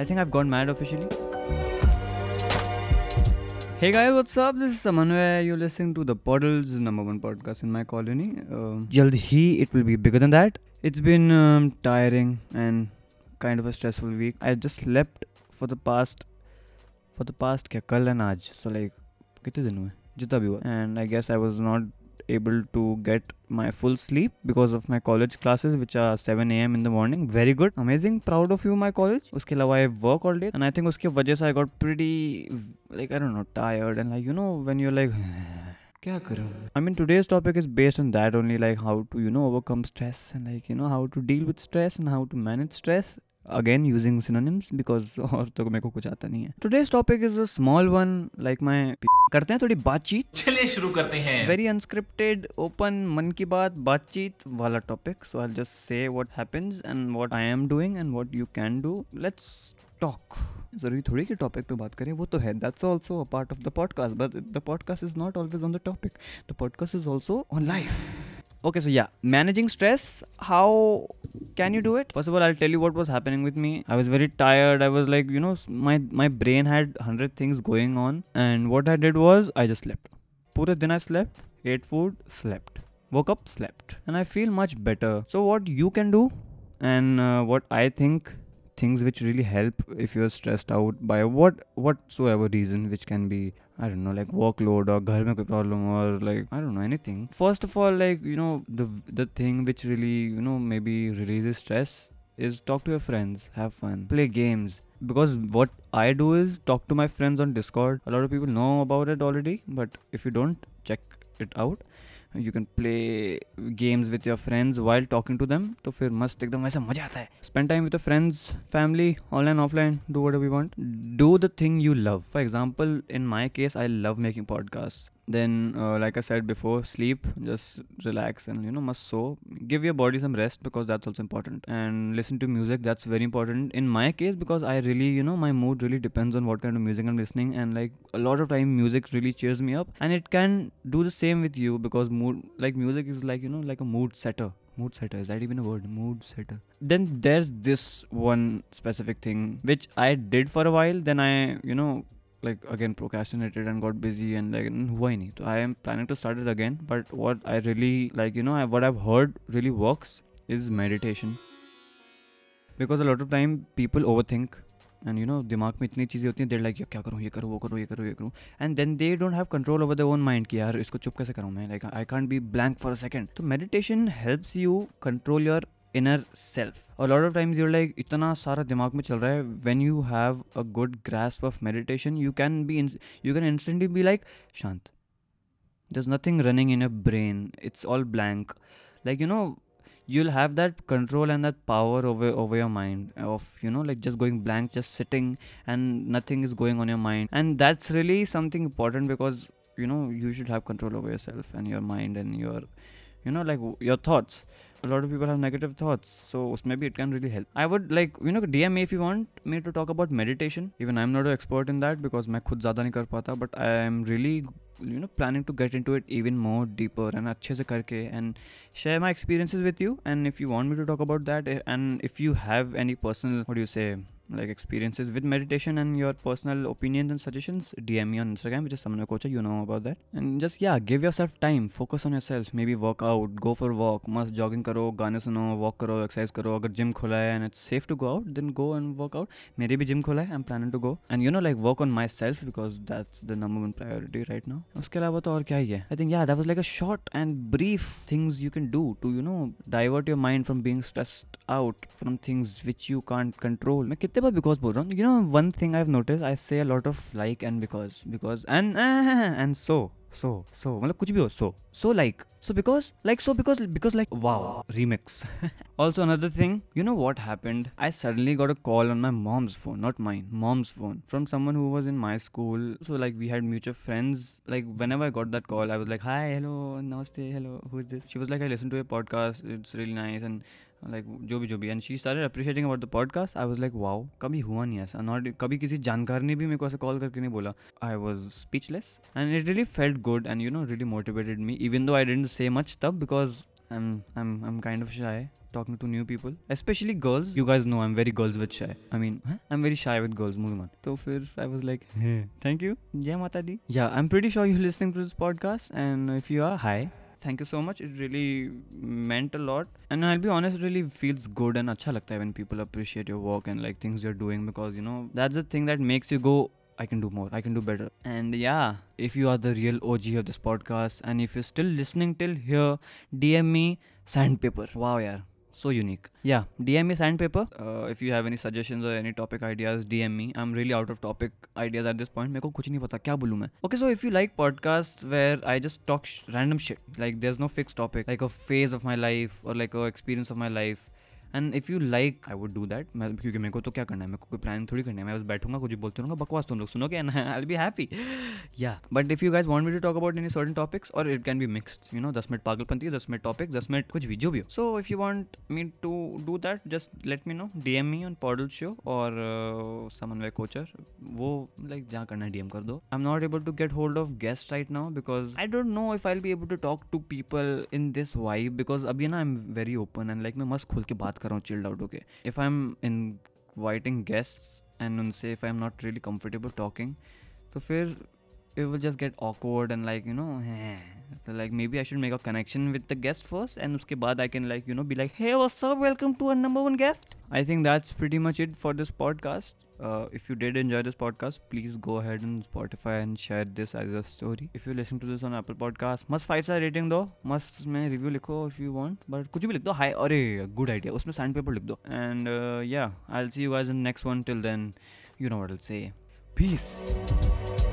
I think I've gone mad officially. Hey guys, what's up? This is Samanway. You're listening to the Puddles, number one podcast in my colony. Uh, Jald hi, it will be bigger than that. It's been um, tiring and kind of a stressful week. I just slept for the past for the past क्या कल and आज so like कितने दिन हुए जितना भी हुआ and I guess I was not able to get my full sleep because of my college classes which are 7 a.m. in the morning very good amazing proud of you my college उसके अलावा I work all day and I think उसके वजह से I got pretty like I don't know tired and like you know when you're like क्या करूँ I mean today's topic is based on that only like how to you know overcome stress and like you know how to deal with stress and how to manage stress Again using synonyms because और तो मेरे को कुछ आता नहीं है। Today's topic is a small one like my करते हैं थोड़ी बातचीत। चलिए शुरू करते हैं। वेरी अनस्क्रिप्टेड ओपन मन की बात बातचीत वाला topic so I just say what happens and what I am doing and what you can do let's talk ज़रूरी थोड़ी कि टॉपिक पे बात करें वो तो है। That's also a part of the podcast but the podcast is not always on the topic the podcast is also on life okay so yeah managing stress how can you do it? First of all i'll tell you what was happening with me. I was very tired. I was like you know my my brain had 100 things going on. And what i did was i just slept. Pura din i slept ate food slept. Woke up slept. And i feel much better. So what you can do and uh, what i think things which really help if you're stressed out by what whatsoever reason which can be I don't know, like workload or ghar mein problem or like I don't know anything. First of all, like you know the the thing which really you know maybe releases stress is talk to your friends, have fun, play games. Because what I do is talk to my friends on Discord. A lot of people know about it already, but if you don't, check it out you can play games with your friends while talking to them तो फिर मस्त एकदम वैसा मज़ा आता है। Spend time with friends family online offline do what we want do the thing you love for example in my case I love making podcast then uh, like I said before sleep just relax and you know must so give your body some rest because that's also important. And listen to music that's very important. In my case because I really you know my mood really depends on what kind of music I'm listening. And like a lot of time music really cheers me up. And it can do the same with you because mood like music is like you know like a mood setter. Mood setter is that even a word? Mood setter. Then there's this one specific thing which i did for a while. Then i you know like again procrastinated and got busy and like हुआ ही नहीं तो I am planning to start it again but what I really like you know I, what I've heard really works is meditation because a lot of time people overthink and you know दिमाग में इतनी चीज़ें होती हैं there like क्या करूँ ये करूँ वो करूँ ये करूँ ये करूँ and then they don't have control over their own mind कि यार इसको चुप कैसे करूँ मैं like I can't be blank for a second तो meditation helps you control your inner self और lot of times your like इतना सारा दिमाग में चल रहा है when you have a good grasp of meditation you can be you can instantly be like शांत there's nothing running in your brain it's all blank like you know you'll have that control and that power over over your mind of you know like just going blank just sitting and nothing is going on your mind and that's really something important because you know you should have control over yourself and your mind and your you know like your thoughts. A lot of people have negative thoughts so maybe it can really help. I would like you know dm me if you want me to talk about meditation. Even i'm not an expert in that because i khud zyada nahi kar pata but i am really you know planning to get into it even more deeper and अच्छे से करके and share my experiences with you and if you want me to talk about that eh, and if you have any personal what do you say like experiences with meditation and your personal opinions and suggestions dm me on instagram which is Samana Kocha you know about that and just yeah give yourself time focus on yourself maybe work out go for a walk मस्त jogging करो गाने सुनो walk करो exercise करो अगर gym खुला है and it's safe to go out then go and work out मेरे भी gym खुला है I'm planning to go and you know like work on myself because that's the number one priority right now उसके अलावा तो और क्या ही है। I think yeah that was like a short and brief things you can do to you know divert your mind from being stressed out from things which you can't control मैं कितने बार बिकॉज़ बोल रहा हूँ। You know one thing I have notice I say a lot of like and because because and and so so so मतलब कुछ भी हो so so like so because like so because because like wow remix also another thing you know what happened I suddenly got a call on my mom's phone not mine mom's phone from someone who was in my school so like we had mutual friends like whenever I got that call I was like hi hello नमस्ते hello who is this she was like I listen to a podcast it's really nice and like जो भी जो भी. And she started appreciating about the podcast I was like wow कभी हुआ नहीं ऐसा. Not कभी किसी जानकार ने भी मेरे को ऐसा कॉल करके नहीं बोला. I was speechless and it really felt good and you know really motivated me even though I didn't say much तब because I am I am kind of shy talking to new people specially girls you guys know I am very girls with shy I mean I am very shy with girls movie मन तो फिर I was like thank you जय माता दी। Yeah I am pretty sure you listening to this podcast and if you are hi Thank you so much. It really meant a lot. And I'll be honest, it really feels good and अच्छा लगता है when people appreciate your work and like things you're doing because you know that's the thing that makes you go I can do more, I can do better. And yeah, if you are the real OG of this podcast and if you're still listening till here, DM me sandpaper. Wow, yeah. So unique. Yeah, DM me sandpaper. Uh, if you have any suggestions or any topic ideas, DM me. I'm really out of topic ideas at this point. मेरे को कुछ नहीं पता क्या बोलूँ मैं. Okay, so if you like podcasts where I just talk sh- random shit, like there's no fixed topic, like a phase of my life or like a experience of my life, and if you like I would do that मैं, क्योंकि मेरे को तो क्या करना है? मेरे को कोई प्लान थोड़ी करना है। मैं बस बैठूँगा, कुछ बोलते रहूँगा, बकवास तुम लोग सुनोगे and I be happy yeah but if you guys want me to talk about any certain topics और it can be mixed you know दस मिनट पागलपंती दस मिनट टॉपिक दस मिनट कुछ भी, जो भी हो. So if you want me to do that just let me know D M me on पॉडल show और समन्वय कोचर वो लाइक जहाँ करना है डी एम कर दो. I am not able to get hold of guest right now because I don't know if I be able to talk to people in this vibe because अभी ना I am very open and like मैं मस्त खुल के बात कर रहा हूँ चिल्ड आउट होके if I am inviting guest and उनसे if I am not really comfortable talking तो फिर it will just get awkward and like you know so like maybe I should make a connection with the guest first and uske baad I can like you know be like hey what's up welcome to our number one guest I think that's pretty much it for this podcast uh, if you did enjoy this podcast please go ahead and Spotify and share this as a story if you listen to this on Apple Podcast must five star rating दो मस्त उसमें review लिखो if you want but कुछ भी लिख दो hi अरे good idea उसमें sandpaper लिख दो and uh, yeah I'll see you guys in the next one till then you know what I'll say peace